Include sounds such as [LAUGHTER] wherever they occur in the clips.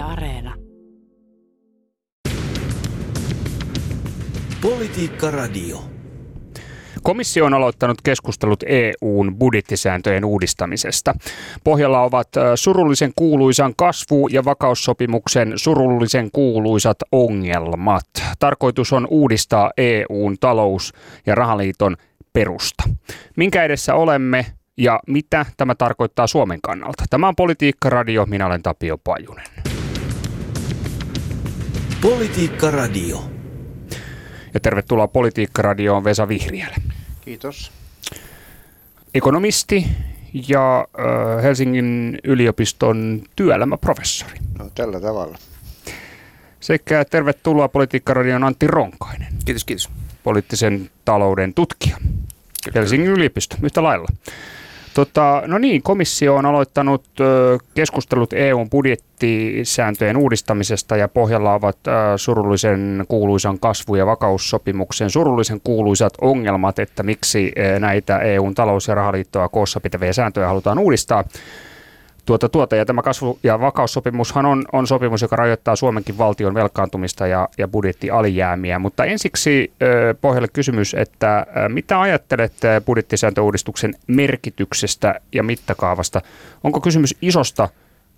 Yle Areena. Politiikka Radio. Komissio on aloittanut keskustelut EUn budjettisääntöjen uudistamisesta. Pohjalla ovat surullisen kuuluisan kasvu- ja vakaussopimuksen surullisen kuuluisat ongelmat. Tarkoitus on uudistaa EUn talous- ja rahaliiton perusta. Minkä edessä olemme ja mitä tämä tarkoittaa Suomen kannalta? Tämä on Politiikka Radio, minä olen Tapio Pajunen. Politiikka Radio. Ja tervetuloa Politiikka Radioon Vesa Vihriälä. Kiitos. Ekonomisti ja äh, Helsingin yliopiston työelämäprofessori. No tällä tavalla. Sekä tervetuloa Politiikka-radion Antti Ronkainen. Kiitos, kiitos. Poliittisen talouden tutkija. Helsingin yliopisto, yhtä lailla. Tota, no niin, komissio on aloittanut keskustelut EUn budjettisääntöjen uudistamisesta ja pohjalla ovat surullisen kuuluisan kasvu- ja vakaussopimuksen surullisen kuuluisat ongelmat, että miksi näitä EUn talous- ja rahaliittoa koossa pitäviä sääntöjä halutaan uudistaa tuota, tuota. Ja tämä kasvu- ja vakaussopimushan on, on sopimus, joka rajoittaa Suomenkin valtion velkaantumista ja, ja budjettialijäämiä. Mutta ensiksi pohjalle kysymys, että mitä ajattelet budjettisääntöuudistuksen merkityksestä ja mittakaavasta? Onko kysymys isosta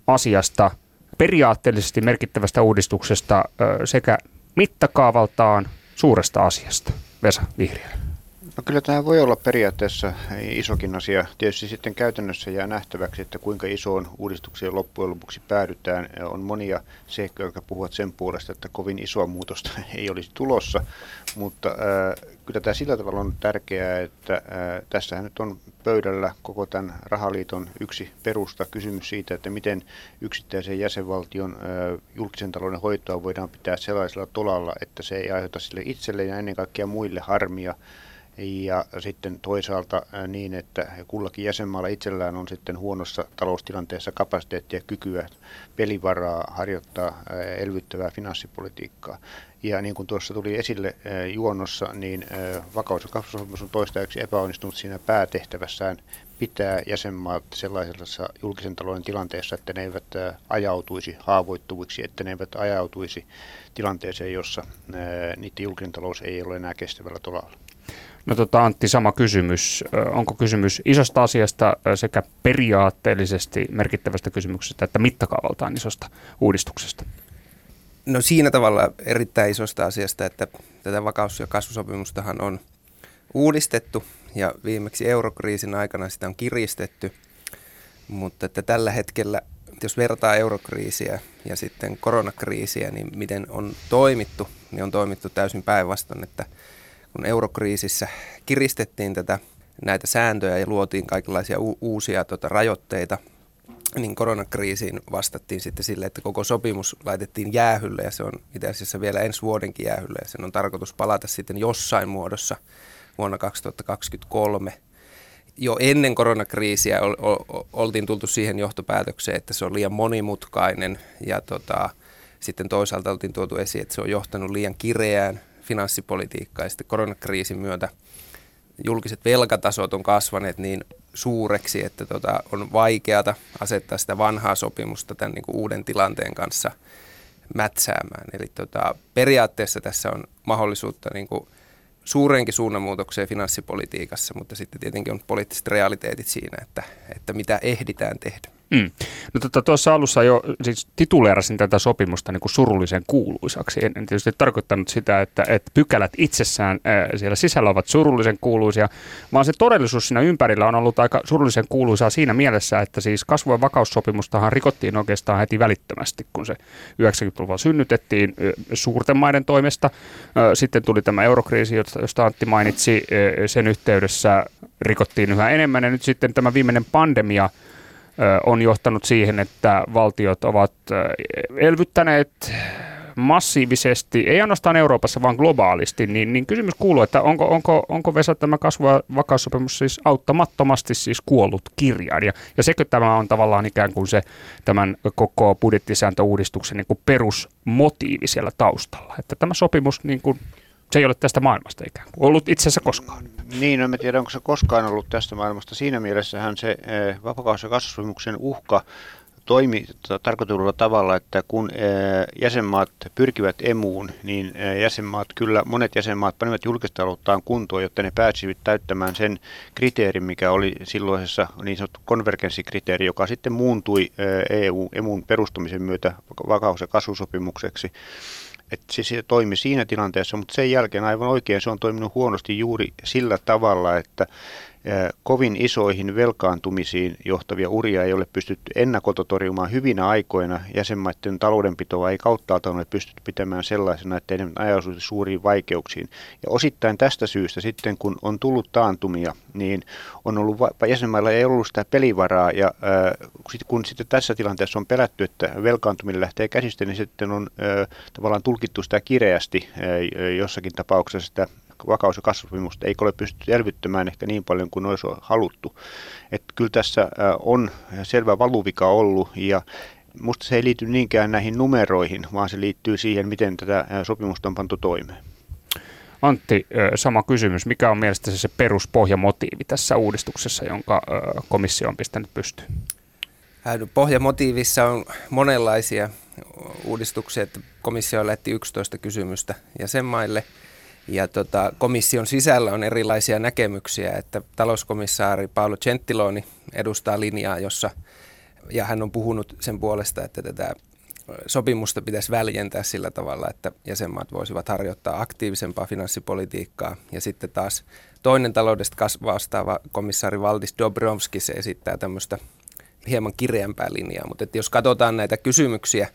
asiasta, periaatteellisesti merkittävästä uudistuksesta sekä mittakaavaltaan suuresta asiasta? Vesa Vihriä. No kyllä tämä voi olla periaatteessa isokin asia. Tietysti sitten käytännössä jää nähtäväksi, että kuinka isoon uudistukseen loppujen lopuksi päädytään. On monia seikkoja, jotka puhuvat sen puolesta, että kovin isoa muutosta [LAUGHS] ei olisi tulossa, mutta äh, kyllä tämä sillä tavalla on tärkeää, että äh, tässähän nyt on pöydällä koko tämän rahaliiton yksi perusta kysymys siitä, että miten yksittäisen jäsenvaltion äh, julkisen talouden hoitoa voidaan pitää sellaisella tolalla, että se ei aiheuta sille itselle ja ennen kaikkea muille harmia ja sitten toisaalta niin, että kullakin jäsenmaalla itsellään on sitten huonossa taloustilanteessa kapasiteettia kykyä, pelivaraa harjoittaa elvyttävää finanssipolitiikkaa. Ja niin kuin tuossa tuli esille juonnossa, niin vakaus- ja kasvusopimus on toistaiseksi epäonnistunut siinä päätehtävässään pitää jäsenmaat sellaisessa julkisen talouden tilanteessa, että ne eivät ajautuisi haavoittuviksi, että ne eivät ajautuisi tilanteeseen, jossa niiden julkinen talous ei ole enää kestävällä tolalla. No tota Antti, sama kysymys. Onko kysymys isosta asiasta sekä periaatteellisesti merkittävästä kysymyksestä että mittakaavaltaan isosta uudistuksesta? No siinä tavalla erittäin isosta asiasta, että tätä vakaus- ja kasvusopimustahan on uudistettu ja viimeksi eurokriisin aikana sitä on kiristetty, mutta että tällä hetkellä, jos vertaa eurokriisiä ja sitten koronakriisiä, niin miten on toimittu, niin on toimittu täysin päinvastoin, että – kun eurokriisissä kiristettiin tätä näitä sääntöjä ja luotiin kaikenlaisia u- uusia tota, rajoitteita, niin koronakriisiin vastattiin sitten sille, että koko sopimus laitettiin jäähylle ja se on itse asiassa vielä ensi vuodenkin jäähylle ja sen on tarkoitus palata sitten jossain muodossa vuonna 2023. Jo ennen koronakriisiä ol, ol, oltiin tultu siihen johtopäätökseen, että se on liian monimutkainen ja tota, sitten toisaalta oltiin tuotu esiin, että se on johtanut liian kireään finanssipolitiikkaa ja sitten koronakriisin myötä julkiset velkatasot on kasvaneet niin suureksi, että tota, on vaikeata asettaa sitä vanhaa sopimusta tämän niin kuin uuden tilanteen kanssa mätsäämään. Eli tota, periaatteessa tässä on mahdollisuutta niin kuin suureenkin suunnanmuutokseen finanssipolitiikassa, mutta sitten tietenkin on poliittiset realiteetit siinä, että, että mitä ehditään tehdä. Mm. No tota, tuossa alussa jo siis tituleerasin tätä sopimusta niin kuin surullisen kuuluisaksi. En, en tietysti tarkoittanut sitä, että, että pykälät itsessään ää, siellä sisällä ovat surullisen kuuluisia, vaan se todellisuus siinä ympärillä on ollut aika surullisen kuuluisaa siinä mielessä, että siis kasvu- ja vakaussopimustahan rikottiin oikeastaan heti välittömästi, kun se 90-luvulla synnytettiin suurten maiden toimesta. Sitten tuli tämä eurokriisi, josta Antti mainitsi, sen yhteydessä rikottiin yhä enemmän ja nyt sitten tämä viimeinen pandemia – on johtanut siihen, että valtiot ovat elvyttäneet massiivisesti, ei ainoastaan Euroopassa, vaan globaalisti, niin, niin kysymys kuuluu, että onko, onko, onko Vesa tämä kasvu- ja vakaussopimus siis auttamattomasti siis kuollut kirjaan, ja, ja sekö tämä on tavallaan ikään kuin se tämän koko budjettisääntöuudistuksen niin kuin perusmotiivi siellä taustalla, että tämä sopimus niin kuin se ei ole tästä maailmasta ikään kuin ollut itse asiassa koskaan. Niin, no en tiedä, onko se koskaan ollut tästä maailmasta. Siinä mielessähän se eh, vapakaus- ja kasvusopimuksen uhka toimi tarkoitulla tavalla, että kun jäsenmaat pyrkivät emuun, niin jäsenmaat kyllä, monet jäsenmaat panivat julkistalouttaan kuntoon, jotta ne pääsivät täyttämään sen kriteerin, mikä oli silloisessa niin sanottu konvergenssikriteeri, joka sitten muuntui EU-emun perustumisen myötä vakaus- ja kasvusopimukseksi että se, se toimi siinä tilanteessa, mutta sen jälkeen aivan oikein se on toiminut huonosti juuri sillä tavalla, että kovin isoihin velkaantumisiin johtavia uria ei ole pystytty ennakolta torjumaan hyvinä aikoina. Jäsenmaiden taloudenpitoa ei kauttaalta ole pystytty pitämään sellaisena, että ne ajautuisi suuriin vaikeuksiin. Ja osittain tästä syystä sitten, kun on tullut taantumia, niin on ollut, jäsenmailla ei ollut sitä pelivaraa. Ja äh, kun sitten tässä tilanteessa on pelätty, että velkaantuminen lähtee käsistä, niin sitten on äh, tavallaan tulkittu sitä kireästi äh, jossakin tapauksessa sitä vakaus- ja kasvusopimusta eikö ole pystytty elvyttämään ehkä niin paljon kuin olisi haluttu. Että kyllä tässä on selvä valuvika ollut ja Musta se ei liity niinkään näihin numeroihin, vaan se liittyy siihen, miten tätä sopimusta on pantu toimeen. Antti, sama kysymys. Mikä on mielestäsi se peruspohjamotiivi tässä uudistuksessa, jonka komissio on pistänyt pystyyn? Pohjamotiivissa on monenlaisia uudistuksia. Komissio lähti 11 kysymystä jäsenmaille – ja tota, komission sisällä on erilaisia näkemyksiä, että talouskomissaari Paolo Gentiloni edustaa linjaa, jossa, ja hän on puhunut sen puolesta, että tätä sopimusta pitäisi väljentää sillä tavalla, että jäsenmaat voisivat harjoittaa aktiivisempaa finanssipolitiikkaa. Ja sitten taas toinen taloudesta vastaava komissaari Valdis Dobrovskis esittää tämmöistä hieman kireämpää linjaa. Mutta että jos katsotaan näitä kysymyksiä,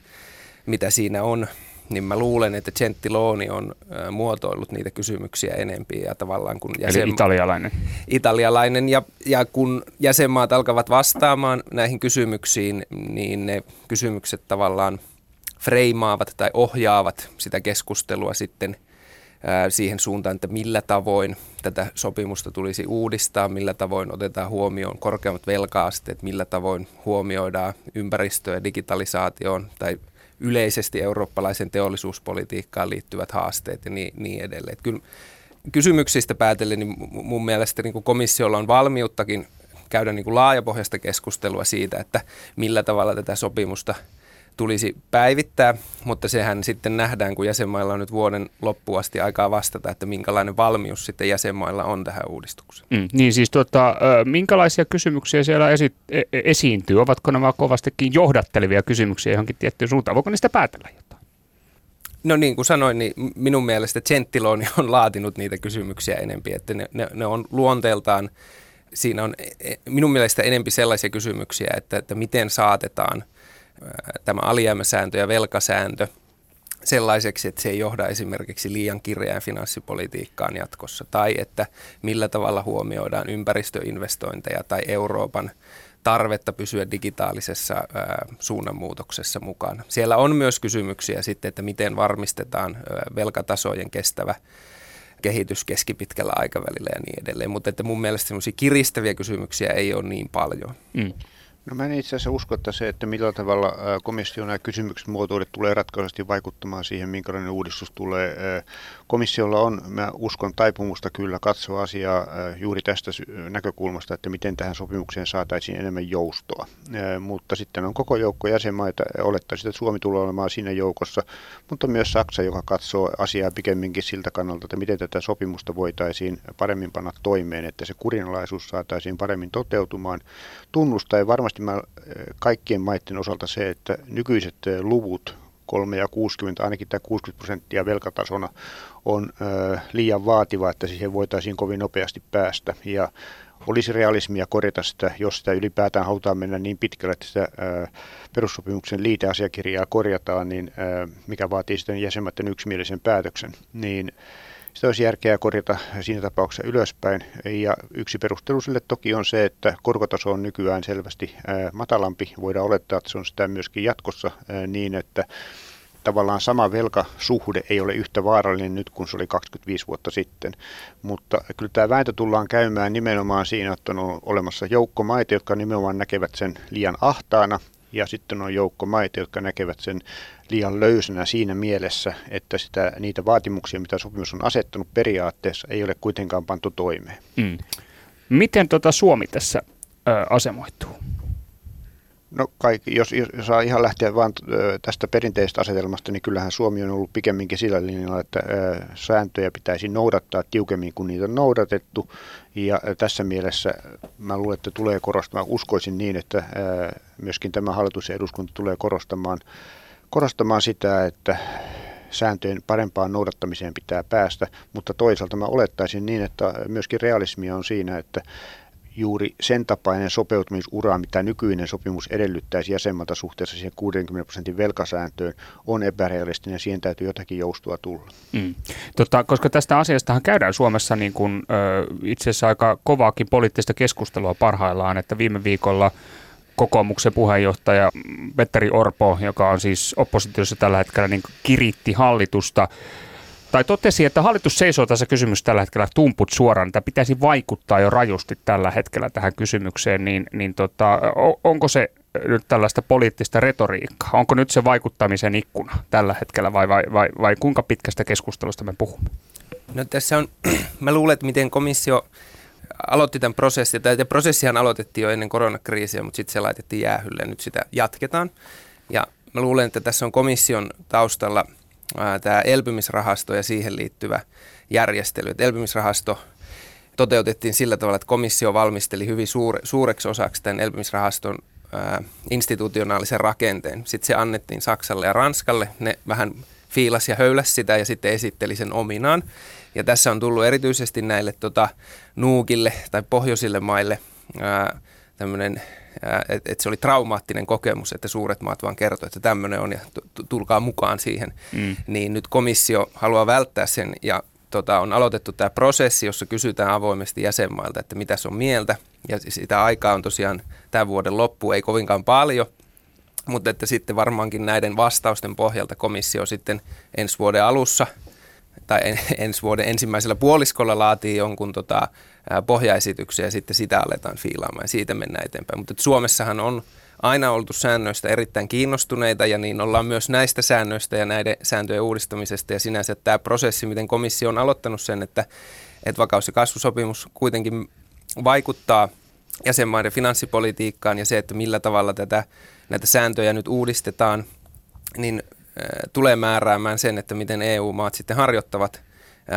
mitä siinä on, niin mä luulen, että Gentiloni on muotoillut niitä kysymyksiä enempiä ja tavallaan kun jäsen... Eli italialainen. Italialainen ja, ja kun jäsenmaat alkavat vastaamaan näihin kysymyksiin, niin ne kysymykset tavallaan freimaavat tai ohjaavat sitä keskustelua sitten siihen suuntaan, että millä tavoin tätä sopimusta tulisi uudistaa, millä tavoin otetaan huomioon korkeammat velkaasteet, millä tavoin huomioidaan ympäristöä ja digitalisaatioon tai yleisesti eurooppalaisen teollisuuspolitiikkaan liittyvät haasteet ja niin, niin edelleen. Kyllä kysymyksistä päätellen niin mun mielestä niin komissiolla on valmiuttakin käydä niin kuin laajapohjaista keskustelua siitä, että millä tavalla tätä sopimusta – tulisi päivittää, mutta sehän sitten nähdään, kun jäsenmailla on nyt vuoden loppuun asti aikaa vastata, että minkälainen valmius sitten jäsenmailla on tähän uudistukseen. Mm, niin siis tuota, minkälaisia kysymyksiä siellä esi- e- e- esiintyy? Ovatko nämä kovastikin johdattelevia kysymyksiä johonkin tiettyyn suuntaan? Voiko niistä päätellä jotain? No niin kuin sanoin, niin minun mielestä Gentiloni on laatinut niitä kysymyksiä enempi, että ne, ne, ne on luonteeltaan, siinä on e- minun mielestä enempi sellaisia kysymyksiä, että, että miten saatetaan – tämä alijäämäsääntö ja velkasääntö sellaiseksi, että se ei johda esimerkiksi liian kireään finanssipolitiikkaan jatkossa, tai että millä tavalla huomioidaan ympäristöinvestointeja tai Euroopan tarvetta pysyä digitaalisessa ää, suunnanmuutoksessa mukana. Siellä on myös kysymyksiä sitten, että miten varmistetaan ää, velkatasojen kestävä kehitys keskipitkällä aikavälillä ja niin edelleen, mutta että mun mielestä kiristäviä kysymyksiä ei ole niin paljon. Mm. No mä en itse asiassa usko, että se, että millä tavalla komissio nämä kysymykset muotoilet tulee ratkaisesti vaikuttamaan siihen, minkälainen uudistus tulee. Komissiolla on, mä uskon, taipumusta kyllä katsoa asiaa juuri tästä näkökulmasta, että miten tähän sopimukseen saataisiin enemmän joustoa. Mutta sitten on koko joukko jäsenmaita, olettaisin, että Suomi tulee olemaan siinä joukossa, mutta myös Saksa, joka katsoo asiaa pikemminkin siltä kannalta, että miten tätä sopimusta voitaisiin paremmin panna toimeen, että se kurinalaisuus saataisiin paremmin toteutumaan. Tunnusta ei varmasti mä, kaikkien maiden osalta se, että nykyiset luvut 3 ja 60, ainakin tämä 60 prosenttia velkatasona on ö, liian vaativa, että siihen voitaisiin kovin nopeasti päästä. Ja olisi realismia korjata sitä, jos sitä ylipäätään halutaan mennä niin pitkälle, että sitä ö, perussopimuksen liiteasiakirjaa korjataan, niin ö, mikä vaatii sitten jäsenmaiden yksimielisen päätöksen, niin sitä olisi järkeä korjata siinä tapauksessa ylöspäin. Ja yksi perustelu sille toki on se, että korkotaso on nykyään selvästi matalampi. Voidaan olettaa, että se on sitä myöskin jatkossa niin, että tavallaan sama velkasuhde ei ole yhtä vaarallinen nyt kuin se oli 25 vuotta sitten. Mutta kyllä tämä vääntö tullaan käymään nimenomaan siinä, että on olemassa joukko maita, jotka nimenomaan näkevät sen liian ahtaana ja sitten on joukko maita, jotka näkevät sen liian löysänä siinä mielessä, että sitä, niitä vaatimuksia, mitä sopimus on asettanut periaatteessa, ei ole kuitenkaan pantu toimeen. Mm. Miten tota Suomi tässä ö, asemoituu? No kaikki, jos, saa ihan lähteä vain tästä perinteisestä asetelmasta, niin kyllähän Suomi on ollut pikemminkin sillä linjalla, että sääntöjä pitäisi noudattaa tiukemmin kuin niitä on noudatettu. Ja tässä mielessä mä luulen, että tulee korostamaan, uskoisin niin, että myöskin tämä hallitus ja eduskunta tulee korostamaan, korostamaan sitä, että sääntöjen parempaan noudattamiseen pitää päästä, mutta toisaalta mä olettaisin niin, että myöskin realismia on siinä, että juuri sen tapainen sopeutumisura, mitä nykyinen sopimus edellyttäisi jäsenmalta suhteessa siihen 60 prosentin velkasääntöön, on epärealistinen siihen täytyy jotakin joustua tulla. Mm. Tota, koska tästä asiastahan käydään Suomessa niin kuin, ö, itse asiassa aika kovaakin poliittista keskustelua parhaillaan, että viime viikolla kokoomuksen puheenjohtaja Petteri Orpo, joka on siis oppositiossa tällä hetkellä, niin kiritti hallitusta tai totesi, että hallitus seisoo tässä kysymys tällä hetkellä tumput suoraan, että pitäisi vaikuttaa jo rajusti tällä hetkellä tähän kysymykseen, niin, niin tota, onko se nyt tällaista poliittista retoriikkaa? Onko nyt se vaikuttamisen ikkuna tällä hetkellä vai, vai, vai, vai kuinka pitkästä keskustelusta me puhumme? No tässä on, [CLEARS THROAT] mä luulen, että miten komissio aloitti tämän prosessin, tai prosessihan aloitettiin jo ennen koronakriisiä, mutta sitten se laitettiin jäähylle ja nyt sitä jatketaan. Ja mä luulen, että tässä on komission taustalla – tämä elpymisrahasto ja siihen liittyvä järjestely. Et elpymisrahasto toteutettiin sillä tavalla, että komissio valmisteli hyvin suure, suureksi osaksi tämän elpymisrahaston ää, institutionaalisen rakenteen. Sitten se annettiin Saksalle ja Ranskalle. Ne vähän fiilas ja höyläs sitä ja sitten esitteli sen ominaan. Ja tässä on tullut erityisesti näille tota, nuukille tai pohjoisille maille tämmöinen että et se oli traumaattinen kokemus, että suuret maat vaan kertoi, että tämmöinen on ja tulkaa mukaan siihen. Mm. Niin nyt komissio haluaa välttää sen ja tota, on aloitettu tämä prosessi, jossa kysytään avoimesti jäsenmailta, että mitä se on mieltä. Ja sitä aikaa on tosiaan tämän vuoden loppu, ei kovinkaan paljon, mutta että sitten varmaankin näiden vastausten pohjalta komissio sitten ensi vuoden alussa tai [LAUGHS] ensi vuoden ensimmäisellä puoliskolla laatii jonkun tota, pohjaesityksiä ja sitten sitä aletaan fiilaamaan ja siitä mennään eteenpäin. Mutta Suomessahan on aina oltu säännöistä erittäin kiinnostuneita ja niin ollaan myös näistä säännöistä ja näiden sääntöjen uudistamisesta ja sinänsä tämä prosessi, miten komissio on aloittanut sen, että, että vakaus- ja kasvusopimus kuitenkin vaikuttaa jäsenmaiden finanssipolitiikkaan ja se, että millä tavalla tätä, näitä sääntöjä nyt uudistetaan, niin tulee määräämään sen, että miten EU-maat sitten harjoittavat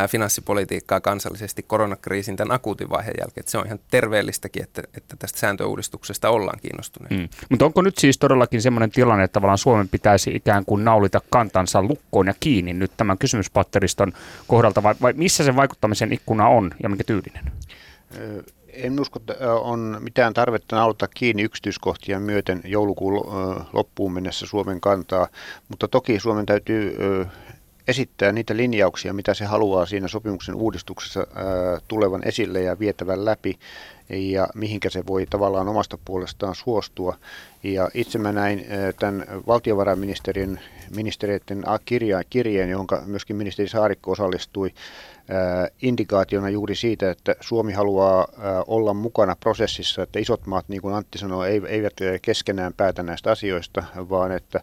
finanssipolitiikkaa kansallisesti koronakriisin tämän akuutin vaiheen jälkeen. Että se on ihan terveellistäkin, että, että tästä sääntöuudistuksesta ollaan kiinnostuneita. Mm. Mutta onko nyt siis todellakin sellainen tilanne, että tavallaan Suomen pitäisi ikään kuin naulita kantansa lukkoon ja kiinni nyt tämän kysymyspatteriston kohdalta, vai, vai missä se vaikuttamisen ikkuna on ja mikä tyylinen? En usko, että on mitään tarvetta naulata kiinni yksityiskohtia myöten joulukuun loppuun mennessä Suomen kantaa, mutta toki Suomen täytyy esittää niitä linjauksia, mitä se haluaa siinä sopimuksen uudistuksessa tulevan esille ja vietävän läpi ja mihinkä se voi tavallaan omasta puolestaan suostua. Ja itse mä näin tämän valtiovarainministeriön ministeriöiden kirjeen, kirjeen, johon myöskin ministeri Saarikko osallistui, indikaationa juuri siitä, että Suomi haluaa olla mukana prosessissa, että isot maat, niin kuin Antti sanoi, eivät keskenään päätä näistä asioista, vaan että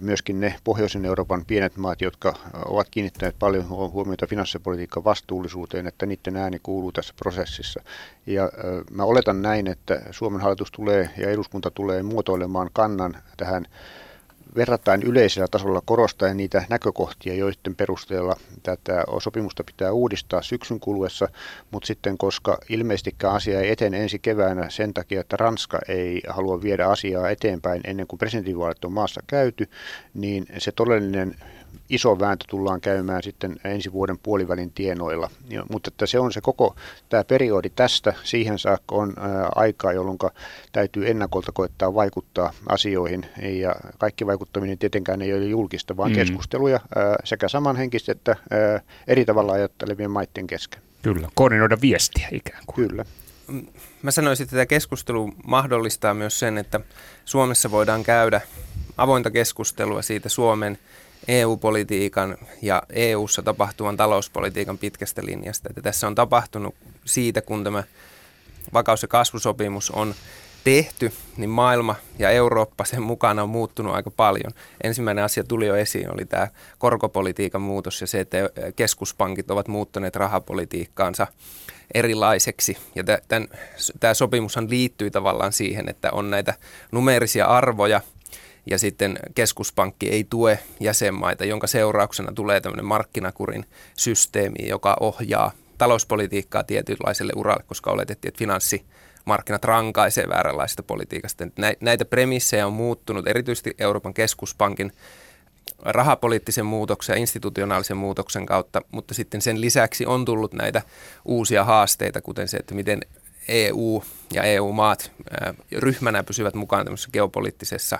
myöskin ne pohjoisen Euroopan pienet maat, jotka ovat kiinnittäneet paljon huomiota finanssipolitiikan vastuullisuuteen, että niiden ääni kuuluu tässä prosessissa. Ja mä oletan näin, että Suomen hallitus tulee ja eduskunta tulee muotoilemaan kannan tähän verrattain yleisellä tasolla korostaen niitä näkökohtia, joiden perusteella tätä sopimusta pitää uudistaa syksyn kuluessa, mutta sitten koska ilmeisestikään asia ei etene ensi keväänä sen takia, että Ranska ei halua viedä asiaa eteenpäin ennen kuin presidentinvaalit on maassa käyty, niin se todellinen iso vääntö tullaan käymään sitten ensi vuoden puolivälin tienoilla. Ja, mutta että se on se koko tämä periodi tästä siihen saakka on ää, aikaa, jolloin täytyy ennakolta koettaa vaikuttaa asioihin. Ja kaikki vaikuttaminen tietenkään ei ole julkista, vaan mm. keskusteluja ää, sekä samanhenkistä että ää, eri tavalla ajattelevien maiden kesken. Kyllä, koordinoida viestiä ikään kuin. Kyllä. Mä sanoisin, että tämä keskustelu mahdollistaa myös sen, että Suomessa voidaan käydä avointa keskustelua siitä Suomen – EU-politiikan ja EU-ssa tapahtuvan talouspolitiikan pitkästä linjasta. Että tässä on tapahtunut siitä, kun tämä vakaus- ja kasvusopimus on tehty, niin maailma ja Eurooppa sen mukana on muuttunut aika paljon. Ensimmäinen asia tuli jo esiin, oli tämä korkopolitiikan muutos ja se, että keskuspankit ovat muuttaneet rahapolitiikkaansa erilaiseksi. Ja tämän, tämä sopimushan liittyy tavallaan siihen, että on näitä numerisia arvoja ja sitten keskuspankki ei tue jäsenmaita, jonka seurauksena tulee tämmöinen markkinakurin systeemi, joka ohjaa talouspolitiikkaa tietynlaiselle uralle, koska oletettiin, että finanssimarkkinat rankaisee vääränlaisesta politiikasta. Näitä premissejä on muuttunut erityisesti Euroopan keskuspankin rahapoliittisen muutoksen ja institutionaalisen muutoksen kautta, mutta sitten sen lisäksi on tullut näitä uusia haasteita, kuten se, että miten EU ja EU-maat ryhmänä pysyvät mukaan tämmöisessä geopoliittisessa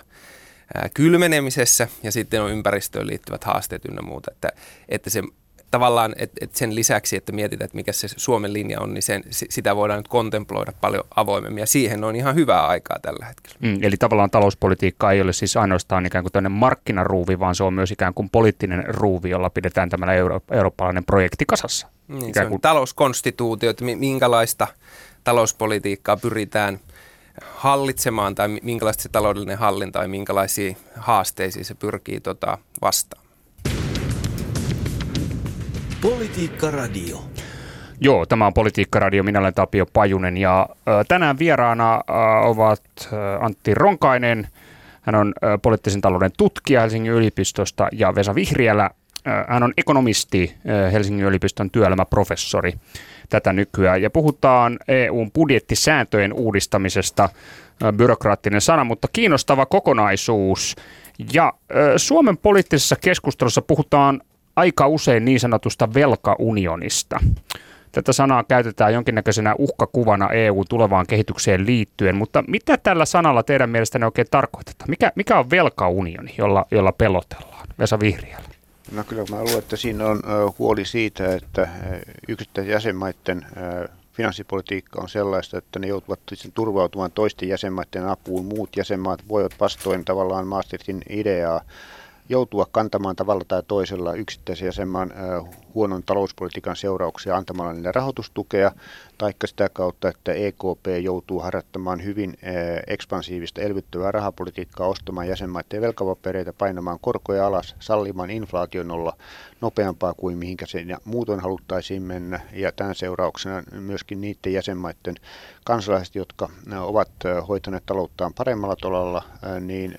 kylmenemisessä ja sitten on ympäristöön liittyvät haasteet ynnä muuta, että, että se tavallaan että et sen lisäksi, että mietitään, että mikä se Suomen linja on, niin sen, sitä voidaan nyt kontemploida paljon avoimemmin ja siihen on ihan hyvää aikaa tällä hetkellä. Mm, eli tavallaan talouspolitiikka ei ole siis ainoastaan ikään kuin tämmöinen markkinaruuvi, vaan se on myös ikään kuin poliittinen ruuvi, jolla pidetään tämä euro, eurooppalainen projekti kasassa. Niin, se on kuin... talouskonstituutio, että minkälaista talouspolitiikkaa pyritään hallitsemaan tai minkälaista se taloudellinen hallinta tai minkälaisiin haasteisiin se pyrkii tota, vastaan. Politiikka Radio. Joo, tämä on Politiikka Radio. Minä olen Tapio Pajunen ja tänään vieraana ovat Antti Ronkainen. Hän on poliittisen talouden tutkija Helsingin yliopistosta ja Vesa Vihriälä. Hän on ekonomisti, Helsingin yliopiston työelämäprofessori tätä nykyään. Ja puhutaan EUn budjettisääntöjen uudistamisesta, byrokraattinen sana, mutta kiinnostava kokonaisuus. Ja Suomen poliittisessa keskustelussa puhutaan aika usein niin sanotusta velkaunionista. Tätä sanaa käytetään jonkinnäköisenä uhkakuvana EU-tulevaan kehitykseen liittyen, mutta mitä tällä sanalla teidän mielestänne oikein tarkoitetaan? Mikä, mikä on velkaunioni, jolla, jolla pelotellaan? Vesa Vihriälä. No kyllä mä luulen, että siinä on huoli siitä, että yksittäisten jäsenmaiden finanssipolitiikka on sellaista, että ne joutuvat turvautumaan toisten jäsenmaiden apuun. Muut jäsenmaat voivat vastoin tavallaan Maastrichtin ideaa joutua kantamaan tavalla tai toisella yksittäisen jäsenmaan huonon talouspolitiikan seurauksia antamalla niille rahoitustukea, taikka sitä kautta, että EKP joutuu harjoittamaan hyvin ekspansiivista elvyttävää rahapolitiikkaa, ostamaan jäsenmaiden velkapapereita, painamaan korkoja alas, sallimaan inflaation olla nopeampaa kuin mihinkä se muutoin haluttaisiin mennä. Ja tämän seurauksena myöskin niiden jäsenmaiden kansalaiset, jotka ovat hoitaneet talouttaan paremmalla tolalla, niin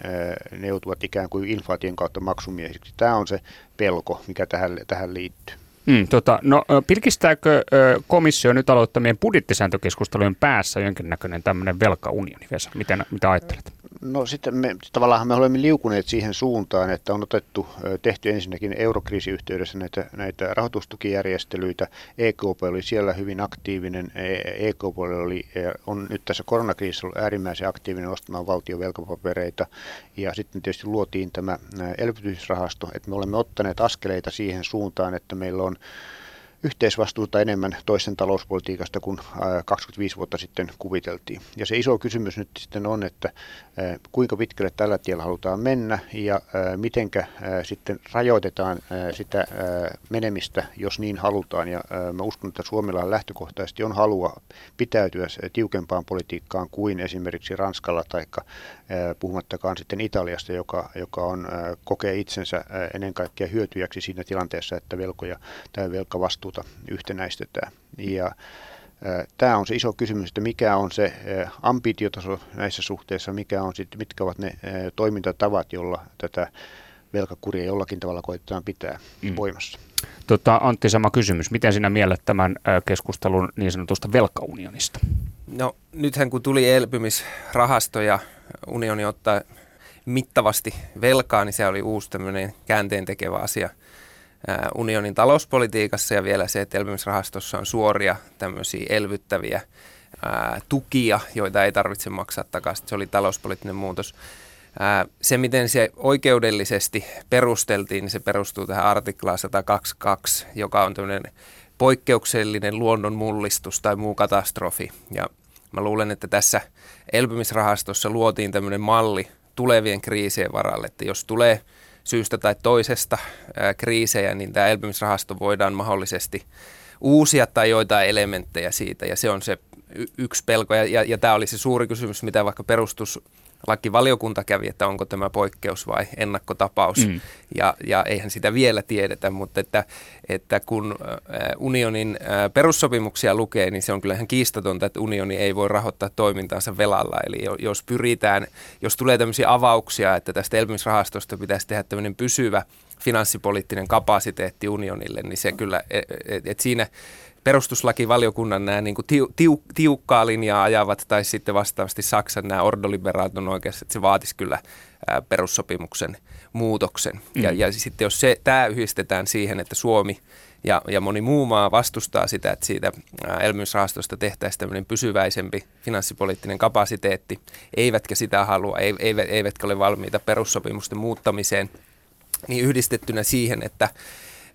ne joutuvat ikään kuin inflaation kautta maksumiehiksi. Tämä on se pelko, mikä tähän, tähän liittyy. Mm, tota, no, pilkistääkö komissio nyt aloittamien budjettisääntökeskustelujen päässä jonkinnäköinen tämmöinen velkaunioni, Vesa? Miten, mitä ajattelet? No sitten me, tavallaan me olemme liukuneet siihen suuntaan, että on otettu, tehty ensinnäkin eurokriisiyhteydessä näitä, näitä rahoitustukijärjestelyitä. EKP oli siellä hyvin aktiivinen. EKP oli, on nyt tässä koronakriisissä ollut äärimmäisen aktiivinen ostamaan valtion velkapapereita. Ja sitten tietysti luotiin tämä elvytysrahasto, että me olemme ottaneet askeleita siihen suuntaan, että meillä on yhteisvastuuta enemmän toisen talouspolitiikasta kuin 25 vuotta sitten kuviteltiin. Ja se iso kysymys nyt sitten on, että kuinka pitkälle tällä tiellä halutaan mennä ja mitenkä sitten rajoitetaan sitä menemistä, jos niin halutaan. Ja mä uskon, että Suomella lähtökohtaisesti on halua pitäytyä tiukempaan politiikkaan kuin esimerkiksi Ranskalla tai puhumattakaan sitten Italiasta, joka, joka on, kokee itsensä ennen kaikkea hyötyjäksi siinä tilanteessa, että velkoja tai velkavastuuta yhtenäistetään. Ja Tämä on se iso kysymys, että mikä on se ambitiotaso näissä suhteissa, mikä on sit, mitkä ovat ne toimintatavat, jolla tätä velkakuria jollakin tavalla koitetaan pitää mm. voimassa. Tota, Antti, sama kysymys. Miten sinä miellet tämän keskustelun niin sanotusta velkaunionista? No nythän kun tuli elpymisrahasto ja unioni ottaa mittavasti velkaa, niin se oli uusi tämmöinen käänteen tekevä asia – unionin talouspolitiikassa ja vielä se, että elpymisrahastossa on suoria tämmöisiä elvyttäviä ää, tukia, joita ei tarvitse maksaa takaisin. Se oli talouspoliittinen muutos. Ää, se, miten se oikeudellisesti perusteltiin, niin se perustuu tähän artiklaan 122, joka on tämmöinen poikkeuksellinen luonnon mullistus tai muu katastrofi. Ja mä luulen, että tässä elpymisrahastossa luotiin tämmöinen malli tulevien kriisien varalle, että jos tulee – syystä tai toisesta ää, kriisejä, niin tämä elpymisrahasto voidaan mahdollisesti uusia tai joitain elementtejä siitä. Ja se on se y- yksi pelko. Ja, ja, ja tämä oli se suuri kysymys, mitä vaikka perustus lakivaliokunta kävi, että onko tämä poikkeus vai ennakkotapaus. Mm. Ja, ja eihän sitä vielä tiedetä, mutta että, että kun unionin perussopimuksia lukee, niin se on kyllä ihan kiistatonta, että unioni ei voi rahoittaa toimintaansa velalla. Eli jos pyritään, jos tulee tämmöisiä avauksia, että tästä elpymisrahastosta pitäisi tehdä tämmöinen pysyvä finanssipoliittinen kapasiteetti unionille, niin se kyllä, että et, et siinä perustuslakivaliokunnan nämä niin kuin tiu, tiu, tiukkaa linjaa ajavat tai sitten vastaavasti Saksan nämä ordoliberaat on oikeassa, että se vaatisi kyllä ää, perussopimuksen muutoksen. Mm. Ja, ja sitten jos se, tämä yhdistetään siihen, että Suomi ja, ja moni muu maa vastustaa sitä, että siitä elmyysrahastosta tehtäisiin tämmöinen pysyväisempi finanssipoliittinen kapasiteetti, eivätkä sitä halua, eivätkä ole valmiita perussopimusten muuttamiseen, niin yhdistettynä siihen, että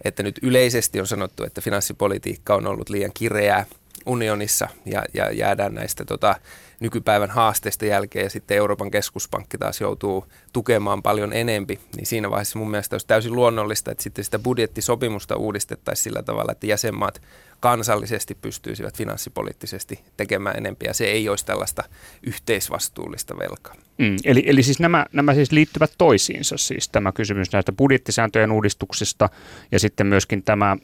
että nyt yleisesti on sanottu, että finanssipolitiikka on ollut liian kireää unionissa ja, ja jäädään näistä tota, nykypäivän haasteista jälkeen ja sitten Euroopan keskuspankki taas joutuu tukemaan paljon enempi, niin siinä vaiheessa mun mielestä olisi täysin luonnollista, että sitten sitä budjettisopimusta uudistettaisiin sillä tavalla, että jäsenmaat kansallisesti pystyisivät finanssipoliittisesti tekemään enempi ja se ei olisi tällaista yhteisvastuullista velkaa. Mm, eli, eli siis nämä, nämä siis liittyvät toisiinsa, siis tämä kysymys näistä budjettisääntöjen uudistuksista ja sitten myöskin tämä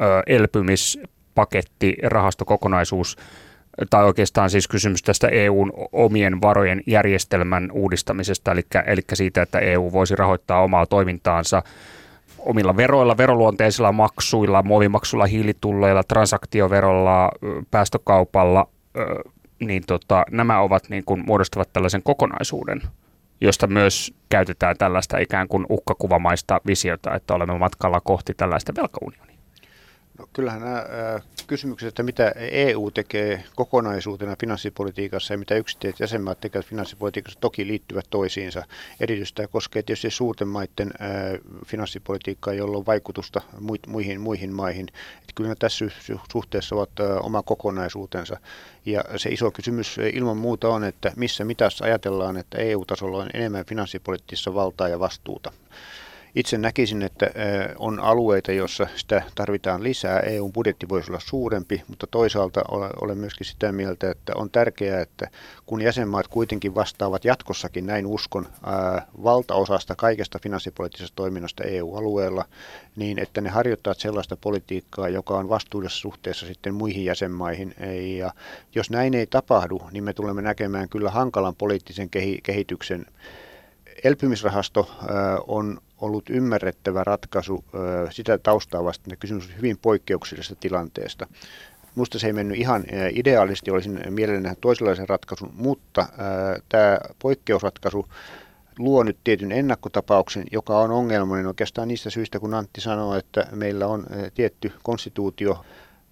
ö, elpymispaketti, rahastokokonaisuus, tai oikeastaan siis kysymys tästä EUn omien varojen järjestelmän uudistamisesta, eli, eli siitä, että EU voisi rahoittaa omaa toimintaansa omilla veroilla, veroluonteisilla maksuilla, muovimaksuilla, hiilitulleilla, transaktioverolla, päästökaupalla, niin tota, nämä ovat niin kuin, muodostavat tällaisen kokonaisuuden, josta myös käytetään tällaista ikään kuin uhkakuvamaista visiota, että olemme matkalla kohti tällaista velkaunionia. No, kyllähän nämä kysymykset, että mitä EU tekee kokonaisuutena finanssipolitiikassa ja mitä yksityiset jäsenmaat tekevät finanssipolitiikassa, toki liittyvät toisiinsa. Erityisesti tämä koskee tietysti suurten maiden finanssipolitiikkaa, jolla on vaikutusta muihin, muihin maihin. Että kyllä tässä suhteessa ovat oma kokonaisuutensa. Ja se iso kysymys ilman muuta on, että missä mitassa ajatellaan, että EU-tasolla on enemmän finanssipoliittista valtaa ja vastuuta. Itse näkisin, että on alueita, joissa sitä tarvitaan lisää. EUn budjetti voisi olla suurempi, mutta toisaalta olen myöskin sitä mieltä, että on tärkeää, että kun jäsenmaat kuitenkin vastaavat jatkossakin, näin uskon, valtaosasta kaikesta finanssipoliittisesta toiminnasta EU-alueella, niin että ne harjoittavat sellaista politiikkaa, joka on vastuudessa suhteessa sitten muihin jäsenmaihin. Ja jos näin ei tapahdu, niin me tulemme näkemään kyllä hankalan poliittisen kehityksen elpymisrahasto on ollut ymmärrettävä ratkaisu sitä taustaa vasten. Kysymys on hyvin poikkeuksellisesta tilanteesta. Minusta se ei mennyt ihan ideaalisti, olisin mielelläni toisenlaisen ratkaisun, mutta tämä poikkeusratkaisu luo nyt tietyn ennakkotapauksen, joka on ongelmallinen oikeastaan niistä syistä, kun Antti sanoi, että meillä on tietty konstituutio,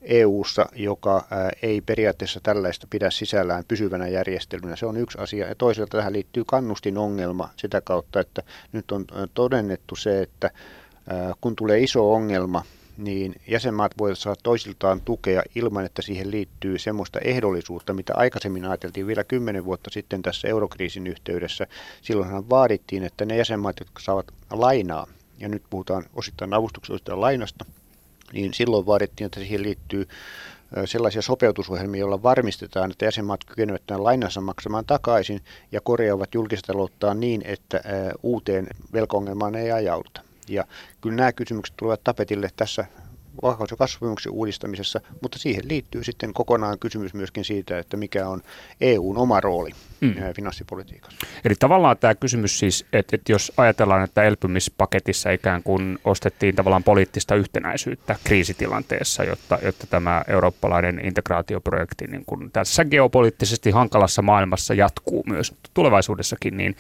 EU-ssa, joka ei periaatteessa tällaista pidä sisällään pysyvänä järjestelmänä. Se on yksi asia. Ja toisaalta tähän liittyy kannustin ongelma sitä kautta, että nyt on todennettu se, että kun tulee iso ongelma, niin jäsenmaat voivat saada toisiltaan tukea ilman, että siihen liittyy semmoista ehdollisuutta, mitä aikaisemmin ajateltiin vielä kymmenen vuotta sitten tässä eurokriisin yhteydessä. Silloinhan vaadittiin, että ne jäsenmaat, jotka saavat lainaa, ja nyt puhutaan osittain avustuksesta lainasta, niin silloin vaadittiin, että siihen liittyy sellaisia sopeutusohjelmia, joilla varmistetaan, että jäsenmaat kykenevät tämän lainansa maksamaan takaisin ja korjaavat julkista talouttaan niin, että uuteen velkaongelmaan ei ajauduta. Ja kyllä nämä kysymykset tulevat tapetille tässä vakaus- ja kasvupimuksen uudistamisessa, mutta siihen liittyy sitten kokonaan kysymys myöskin siitä, että mikä on EUn oma rooli mm. finanssipolitiikassa. Eli tavallaan tämä kysymys siis, että, että jos ajatellaan, että elpymispaketissa ikään kuin ostettiin tavallaan poliittista yhtenäisyyttä kriisitilanteessa, jotta, jotta tämä eurooppalainen integraatioprojekti niin kuin tässä geopoliittisesti hankalassa maailmassa jatkuu myös tulevaisuudessakin, niin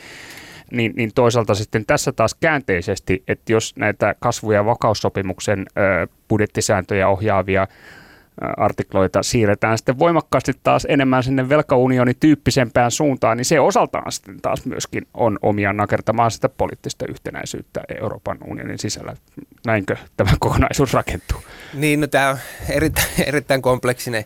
niin, niin toisaalta sitten tässä taas käänteisesti, että jos näitä kasvu- ja vakaussopimuksen budjettisääntöjä ohjaavia artikloita siirretään sitten voimakkaasti taas enemmän sinne velkaunionin tyyppisempään suuntaan, niin se osaltaan sitten taas myöskin on omia nakertamaan sitä poliittista yhtenäisyyttä Euroopan unionin sisällä. Näinkö tämä kokonaisuus rakentuu? Niin, no tämä on erittäin, erittäin kompleksinen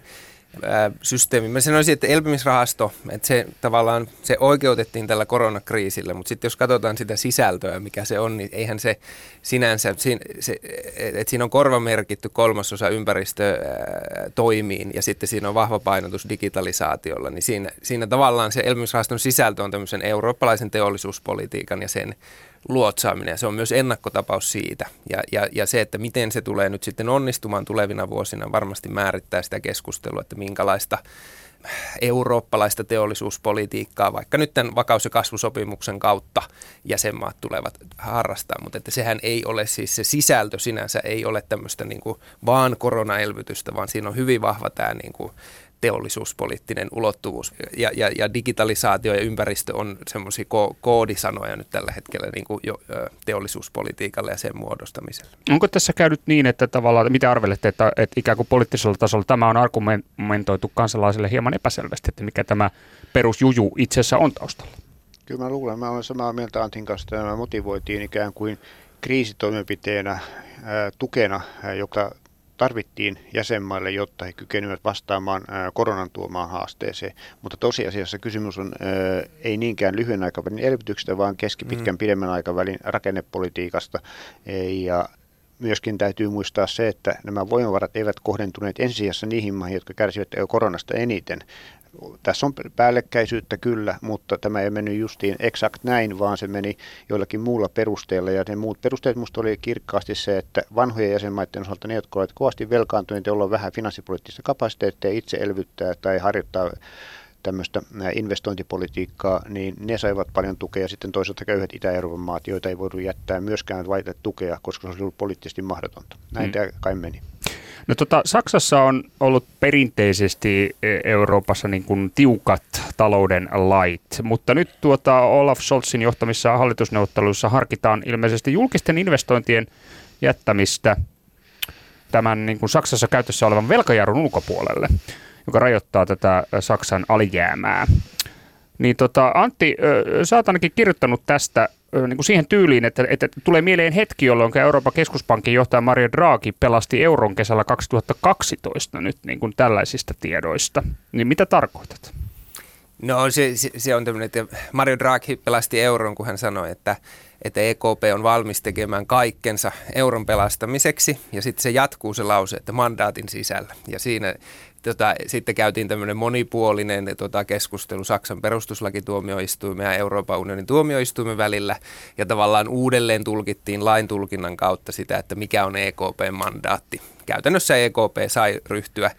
systeemi. Mä sanoisin, että elpymisrahasto, että se tavallaan se oikeutettiin tällä koronakriisillä, mutta sitten jos katsotaan sitä sisältöä, mikä se on, niin eihän se sinänsä, se, että siinä on korvamerkitty kolmasosa ympäristötoimiin ja sitten siinä on vahva painotus digitalisaatiolla, niin siinä, siinä tavallaan se elpymisrahaston sisältö on tämmöisen eurooppalaisen teollisuuspolitiikan ja sen luotsaaminen se on myös ennakkotapaus siitä. Ja, ja, ja se, että miten se tulee nyt sitten onnistumaan tulevina vuosina, varmasti määrittää sitä keskustelua, että minkälaista eurooppalaista teollisuuspolitiikkaa, vaikka nyt tämän vakaus- ja kasvusopimuksen kautta jäsenmaat tulevat harrastaa, mutta että sehän ei ole siis se sisältö sinänsä ei ole tämmöistä niin kuin vaan koronaelvytystä, vaan siinä on hyvin vahva tämä niin kuin teollisuuspoliittinen ulottuvuus. Ja, ja, ja digitalisaatio ja ympäristö on semmoisia ko- koodisanoja nyt tällä hetkellä niin kuin jo, teollisuuspolitiikalle ja sen muodostamiselle. Onko tässä käynyt niin, että tavallaan, mitä arvelette, että, että ikään kuin poliittisella tasolla tämä on argumentoitu kansalaisille hieman epäselvästi, että mikä tämä perusjuju itse asiassa on taustalla? Kyllä mä luulen, mä olen samaa mieltä Antin kanssa, että tämä motivoitiin ikään kuin kriisitoimenpiteenä, tukena, joka tarvittiin jäsenmaille, jotta he kykenivät vastaamaan koronan tuomaan haasteeseen. Mutta tosiasiassa kysymys on ei niinkään lyhyen aikavälin elvytyksestä, vaan keskipitkän mm. pidemmän aikavälin rakennepolitiikasta. Ja myöskin täytyy muistaa se, että nämä voimavarat eivät kohdentuneet ensisijassa niihin maihin, jotka kärsivät koronasta eniten, tässä on päällekkäisyyttä kyllä, mutta tämä ei mennyt justiin exakt näin, vaan se meni joillakin muulla perusteella. Ja ne muut perusteet minusta oli kirkkaasti se, että vanhojen jäsenmaiden osalta ne, jotka ovat kovasti velkaantuneet, joilla on vähän finanssipoliittista kapasiteettia itse elvyttää tai harjoittaa tämmöistä investointipolitiikkaa, niin ne saivat paljon tukea. Sitten toisaalta köyhät Itä-Euroopan maat, joita ei voidu jättää myöskään vaita tukea, koska se olisi ollut poliittisesti mahdotonta. Näin mm. tämä kai meni. No tota, Saksassa on ollut perinteisesti e, Euroopassa niin kuin tiukat talouden lait, mutta nyt tuota Olaf Scholzin johtamissa hallitusneuvotteluissa harkitaan ilmeisesti julkisten investointien jättämistä tämän niin kuin Saksassa käytössä olevan velkajarrun ulkopuolelle, joka rajoittaa tätä Saksan alijäämää. Niin tota, Antti, sä oot ainakin kirjoittanut tästä niin kuin siihen tyyliin, että, että tulee mieleen hetki, jolloin Euroopan keskuspankin johtaja Mario Draghi pelasti euron kesällä 2012 nyt niin kuin tällaisista tiedoista. Niin mitä tarkoitat? No se, se, on tämmöinen, että Mario Draghi pelasti euron, kun hän sanoi, että, että EKP on valmis tekemään kaikkensa euron pelastamiseksi. Ja sitten se jatkuu se lause, että mandaatin sisällä. Ja siinä tota, sitten käytiin tämmöinen monipuolinen tota, keskustelu Saksan perustuslakituomioistuimen ja Euroopan unionin tuomioistuimen välillä. Ja tavallaan uudelleen tulkittiin lain tulkinnan kautta sitä, että mikä on EKP-mandaatti. Käytännössä EKP sai ryhtyä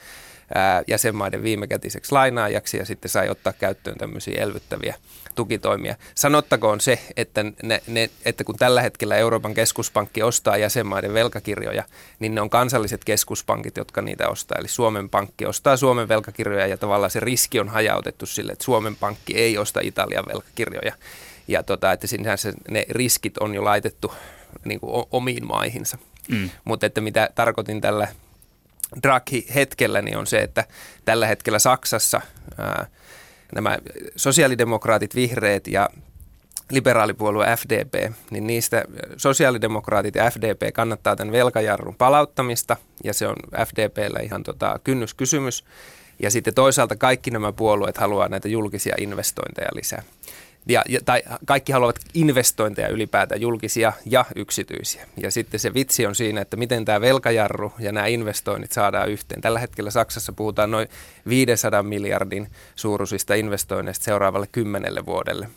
jäsenmaiden viimekätiseksi lainaajaksi ja sitten sai ottaa käyttöön tämmöisiä elvyttäviä tukitoimia. Sanottakoon se, että, ne, ne, että kun tällä hetkellä Euroopan keskuspankki ostaa jäsenmaiden velkakirjoja, niin ne on kansalliset keskuspankit, jotka niitä ostaa. Eli Suomen pankki ostaa Suomen velkakirjoja ja tavallaan se riski on hajautettu sille, että Suomen pankki ei osta Italian velkakirjoja. Ja tota, että sinänsä ne riskit on jo laitettu niin kuin omiin maihinsa. Mm. Mutta että mitä tarkoitin tällä Draghi-hetkellä, niin on se, että tällä hetkellä Saksassa ää, nämä sosiaalidemokraatit, vihreät ja liberaalipuolue FDP, niin niistä sosiaalidemokraatit ja FDP kannattaa tämän velkajarrun palauttamista, ja se on FDPllä ihan tota, kynnyskysymys. Ja sitten toisaalta kaikki nämä puolueet haluaa näitä julkisia investointeja lisää ja, ja, tai kaikki haluavat investointeja ylipäätään, julkisia ja yksityisiä. Ja sitten se vitsi on siinä, että miten tämä velkajarru ja nämä investoinnit saadaan yhteen. Tällä hetkellä Saksassa puhutaan noin 500 miljardin suuruisista investoinneista seuraavalle kymmenelle vuodelle.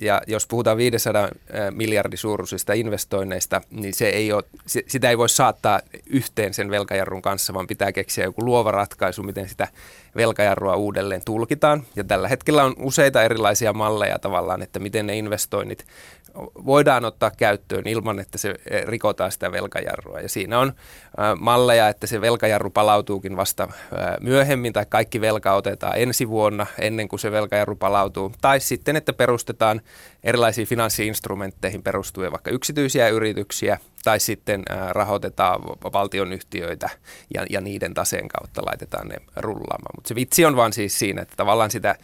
Ja jos puhutaan 500 miljardin suuruisista investoinneista, niin se ei ole, sitä ei voi saattaa yhteen sen velkajarrun kanssa, vaan pitää keksiä joku luova ratkaisu, miten sitä velkajarrua uudelleen tulkitaan. Ja tällä hetkellä on useita erilaisia malleja tavallaan, että miten ne investoinnit voidaan ottaa käyttöön ilman, että se eh, rikotaan sitä velkajarrua. Ja siinä on malleja, että se velkajarru palautuukin vasta myöhemmin tai kaikki velka otetaan ensi vuonna ennen kuin se velkajarru palautuu. Tai sitten, että perustetaan erilaisiin finanssiinstrumentteihin perustuvia vaikka yksityisiä yrityksiä tai sitten rahoitetaan valtionyhtiöitä ja, ja niiden taseen kautta laitetaan ne rullaamaan. Mutta se vitsi on vaan siis siinä, että tavallaan sitä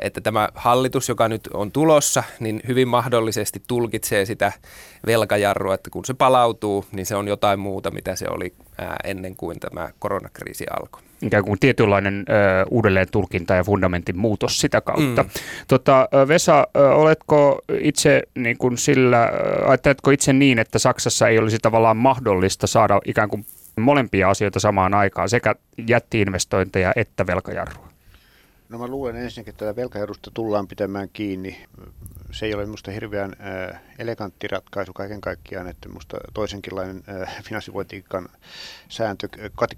että tämä hallitus, joka nyt on tulossa, niin hyvin mahdollisesti tulkitsee sitä velkajarrua, että kun se palautuu, niin se on jotain muuta, mitä se oli ennen kuin tämä koronakriisi alkoi. ikään kuin tietynlainen ö, uudelleen tulkinta ja fundamentin muutos sitä kautta. Mm. Tota, Vesa, ö, oletko itse niin kuin sillä, ajatteletko itse niin, että Saksassa ei olisi tavallaan mahdollista saada ikään kuin molempia asioita samaan aikaan, sekä jättiinvestointeja että velkajarrua? No mä luulen ensinnäkin, että tätä velkajarrusta tullaan pitämään kiinni. Se ei ole minusta hirveän äh, elegantti ratkaisu kaiken kaikkiaan, että minusta toisenkinlainen äh, finanssipolitiikan sääntö,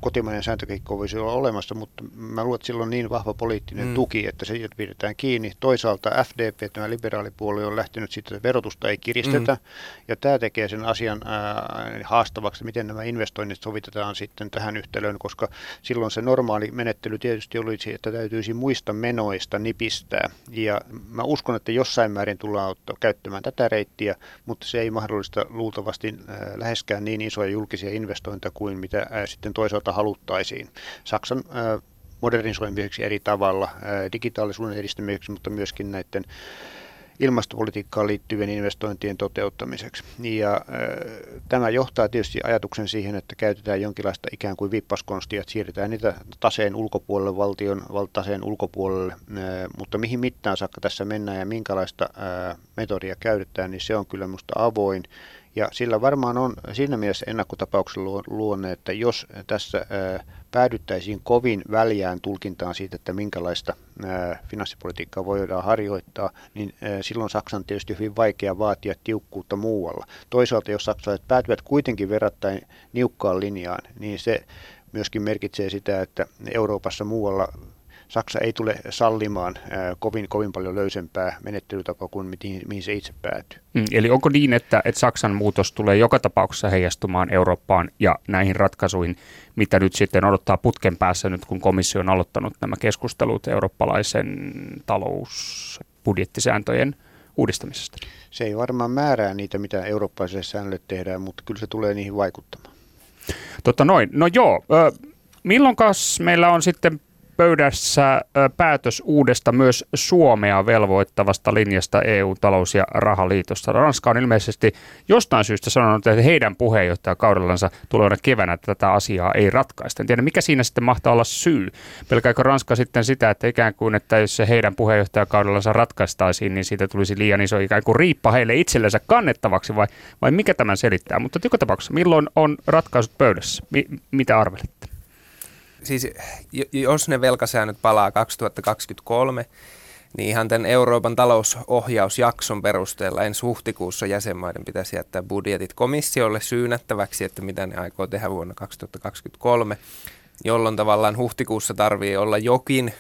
kotimainen sääntökehikko voisi olla olemassa, mutta mä luulen, että sillä on niin vahva poliittinen mm. tuki, että se pidetään kiinni. Toisaalta FDP, tämä liberaalipuolue, on lähtenyt siitä, että verotusta ei kiristetä, mm. ja tämä tekee sen asian äh, haastavaksi, miten nämä investoinnit sovitetaan sitten tähän yhtälöön, koska silloin se normaali menettely tietysti olisi, että täytyisi muista menoista nipistää, ja mä uskon, että jossain määrin tullaan ottaa, käyttämään tätä reittiä, mutta se ei mahdollista luultavasti äh, läheskään niin isoja julkisia investointeja kuin mitä äh, sitten toisaalta haluttaisiin. Saksan äh, modernisoimiseksi eri tavalla, digitaalisuuden edistämiseksi, mutta myöskin näiden ilmastopolitiikkaan liittyvien investointien toteuttamiseksi. Ja äh, tämä johtaa tietysti ajatuksen siihen, että käytetään jonkinlaista ikään kuin vippaskonstia, että siirretään niitä taseen ulkopuolelle, valtion taseen ulkopuolelle, äh, mutta mihin mittaan saakka tässä mennään ja minkälaista äh, metodia käytetään, niin se on kyllä minusta avoin. Ja sillä varmaan on siinä mielessä ennakkotapauksen luonne, että jos tässä päädyttäisiin kovin väljään tulkintaan siitä, että minkälaista finanssipolitiikkaa voidaan harjoittaa, niin silloin Saksan tietysti hyvin vaikea vaatia tiukkuutta muualla. Toisaalta jos saksalaiset päätyvät kuitenkin verrattain niukkaan linjaan, niin se myöskin merkitsee sitä, että Euroopassa muualla Saksa ei tule sallimaan kovin, kovin paljon löysempää menettelytapaa kuin mihin, mihin se itse päätyy. Mm, eli onko niin, että, että Saksan muutos tulee joka tapauksessa heijastumaan Eurooppaan ja näihin ratkaisuihin, mitä nyt sitten odottaa putken päässä nyt, kun komissio on aloittanut nämä keskustelut eurooppalaisen talousbudjettisääntöjen uudistamisesta? Se ei varmaan määrää niitä, mitä eurooppalaisille säännöille tehdään, mutta kyllä se tulee niihin vaikuttamaan. Totta noin. No joo, milloinkas meillä on sitten pöydässä päätös uudesta myös Suomea velvoittavasta linjasta EU-talous- ja rahaliitosta. Ranska on ilmeisesti jostain syystä sanonut, että heidän puheenjohtajakaudellansa tulevana keväänä tätä asiaa ei ratkaista. En tiedä, mikä siinä sitten mahtaa olla syy. Pelkääkö Ranska sitten sitä, että ikään kuin, että jos se heidän puheenjohtajakaudellansa ratkaistaisiin, niin siitä tulisi liian iso ikään kuin riippa heille itsellensä kannettavaksi, vai, vai mikä tämän selittää? Mutta joka tapauksessa, milloin on ratkaisut pöydässä? Mi- mitä arvelitte? Siis jos ne velkasäännöt palaa 2023, niin ihan tämän Euroopan talousohjausjakson perusteella ensi huhtikuussa jäsenmaiden pitäisi jättää budjetit komissiolle syynättäväksi, että mitä ne aikoo tehdä vuonna 2023, jolloin tavallaan huhtikuussa tarvii olla jokin,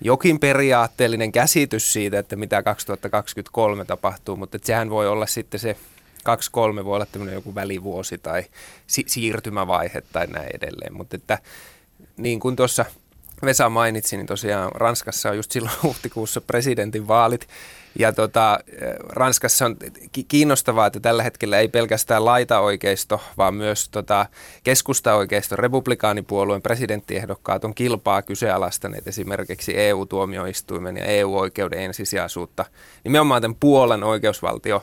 jokin periaatteellinen käsitys siitä, että mitä 2023 tapahtuu, mutta sehän voi olla sitten se kaksi, kolme voi olla tämmöinen joku välivuosi tai si- siirtymävaihe tai näin edelleen, mutta että niin kuin tuossa Vesa mainitsi, niin tosiaan Ranskassa on just silloin [LAUGHS] huhtikuussa presidentin vaalit. Ja tota, Ranskassa on kiinnostavaa, että tällä hetkellä ei pelkästään laita-oikeisto, vaan myös tota, keskusta-oikeisto, republikaanipuolueen presidenttiehdokkaat on kilpaa kyseenalaistaneet esimerkiksi EU-tuomioistuimen ja EU-oikeuden ensisijaisuutta. Nimenomaan tämän puolen oikeusvaltio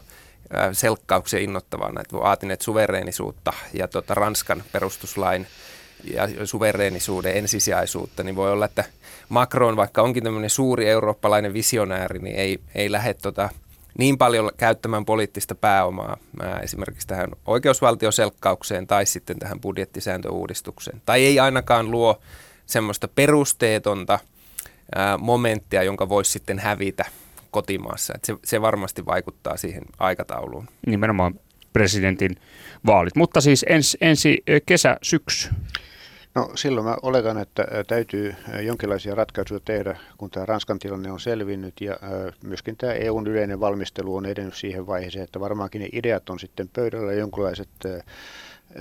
selkkauksen innoittavana, että vaatineet suvereenisuutta ja tota, Ranskan perustuslain – ja suvereenisuuden ensisijaisuutta, niin voi olla, että Macron, vaikka onkin tämmöinen suuri eurooppalainen visionääri, niin ei, ei lähde tota, niin paljon käyttämään poliittista pääomaa ää, esimerkiksi tähän oikeusvaltioselkkaukseen tai sitten tähän budjettisääntöuudistukseen. Tai ei ainakaan luo semmoista perusteetonta ää, momenttia, jonka voisi sitten hävitä kotimaassa. Et se, se varmasti vaikuttaa siihen aikatauluun. Nimenomaan presidentin vaalit. Mutta siis ensi, ensi kesä, syksy. No silloin mä oletan, että täytyy jonkinlaisia ratkaisuja tehdä, kun tämä Ranskan tilanne on selvinnyt ja myöskin tämä EUn yleinen valmistelu on edennyt siihen vaiheeseen, että varmaankin ne ideat on sitten pöydällä jonkinlaiset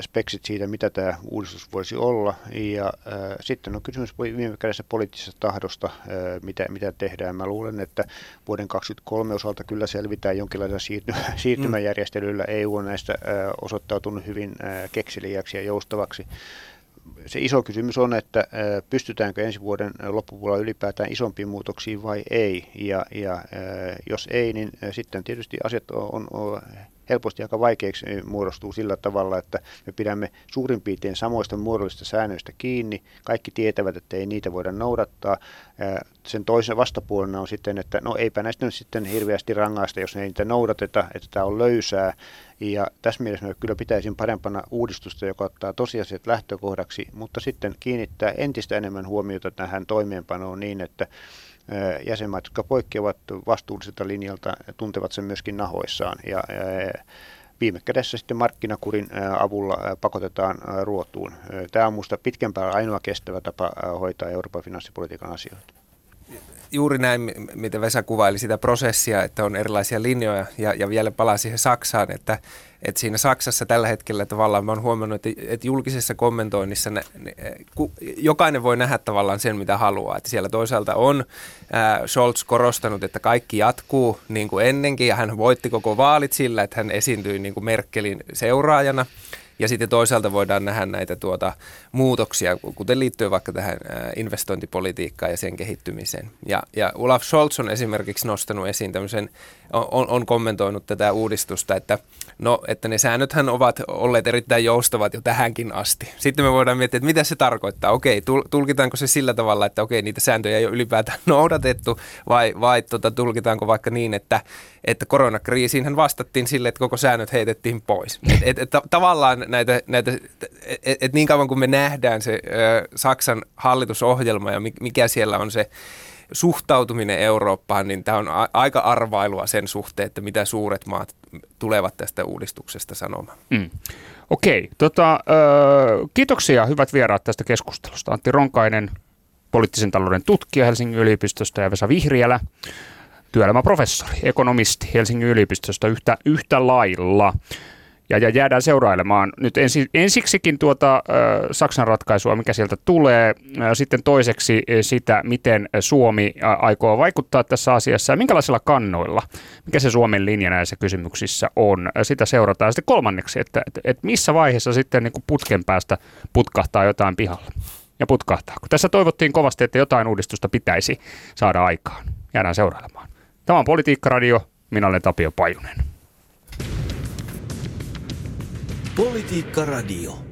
speksit siitä, mitä tämä uudistus voisi olla. Ja äh, sitten on kysymys viime kädessä poliittisesta tahdosta, äh, mitä, mitä tehdään. Mä luulen, että vuoden 2023 osalta kyllä selvitään jonkinlaisella siirty, siirtymäjärjestelyllä. EU on näistä äh, osoittautunut hyvin äh, kekseliäksi ja joustavaksi se iso kysymys on, että pystytäänkö ensi vuoden loppupuolella ylipäätään isompiin muutoksiin vai ei. Ja, ja jos ei, niin sitten tietysti asiat on, on helposti aika vaikeaksi muodostuu sillä tavalla, että me pidämme suurin piirtein samoista muodollisista säännöistä kiinni. Kaikki tietävät, että ei niitä voida noudattaa. Sen toisen vastapuolena on sitten, että no eipä näistä nyt sitten hirveästi rangaista, jos ei niitä noudateta, että tämä on löysää. Ja tässä mielessä me kyllä pitäisin parempana uudistusta, joka ottaa tosiasiat lähtökohdaksi, mutta sitten kiinnittää entistä enemmän huomiota tähän toimeenpanoon niin, että jäsenmaat, jotka poikkeavat vastuulliselta linjalta, tuntevat sen myöskin nahoissaan. Ja, viime kädessä sitten markkinakurin avulla pakotetaan ruotuun. Tämä on minusta pitkän päällä ainoa kestävä tapa hoitaa Euroopan finanssipolitiikan asioita juuri näin, miten Vesa kuvaili sitä prosessia, että on erilaisia linjoja ja, ja vielä palaa siihen Saksaan, että, että siinä Saksassa tällä hetkellä tavallaan mä oon huomannut, että, että julkisessa kommentoinnissa ne, ne, ku, jokainen voi nähdä tavallaan sen, mitä haluaa. Että siellä toisaalta on ää, Scholz korostanut, että kaikki jatkuu niin kuin ennenkin ja hän voitti koko vaalit sillä, että hän esiintyi niin kuin Merkelin seuraajana. Ja sitten toisaalta voidaan nähdä näitä tuota muutoksia, kuten liittyy vaikka tähän investointipolitiikkaan ja sen kehittymiseen. Ja, ja Olaf Scholz on esimerkiksi nostanut esiin tämmöisen, on, on kommentoinut tätä uudistusta, että, no, että ne säännöthän ovat olleet erittäin joustavat jo tähänkin asti. Sitten me voidaan miettiä, että mitä se tarkoittaa. Okei, tulkitaanko se sillä tavalla, että okei, niitä sääntöjä ei ole ylipäätään [LAUGHS] noudatettu, vai, vai tota, tulkitaanko vaikka niin, että, että koronakriisiinhän vastattiin sille, että koko säännöt heitettiin pois. [LAUGHS] Et, et, et, tavallaan näitä, näitä et, et niin kauan kuin me nähdään se ö, Saksan hallitusohjelma ja mikä siellä on se suhtautuminen Eurooppaan, niin tämä on a- aika arvailua sen suhteen, että mitä suuret maat tulevat tästä uudistuksesta sanomaan. Mm. Okei, tota, ö, kiitoksia hyvät vieraat tästä keskustelusta. Antti Ronkainen, poliittisen talouden tutkija Helsingin yliopistosta ja Vesa Vihriälä, työelämäprofessori, ekonomisti Helsingin yliopistosta yhtä, yhtä lailla ja, ja jäädään seurailemaan nyt ensi, ensiksikin tuota äh, Saksan ratkaisua, mikä sieltä tulee, sitten toiseksi sitä, miten Suomi aikoo vaikuttaa tässä asiassa ja minkälaisilla kannoilla, mikä se Suomen linja näissä kysymyksissä on. Sitä seurataan. Sitten kolmanneksi, että, että, että missä vaiheessa sitten niin putken päästä putkahtaa jotain pihalle ja putkahtaa. Kun tässä toivottiin kovasti, että jotain uudistusta pitäisi saada aikaan. Jäädään seurailemaan. Tämä on Politiikka-radio. Minä olen Tapio Pajunen. Politiikka Radio.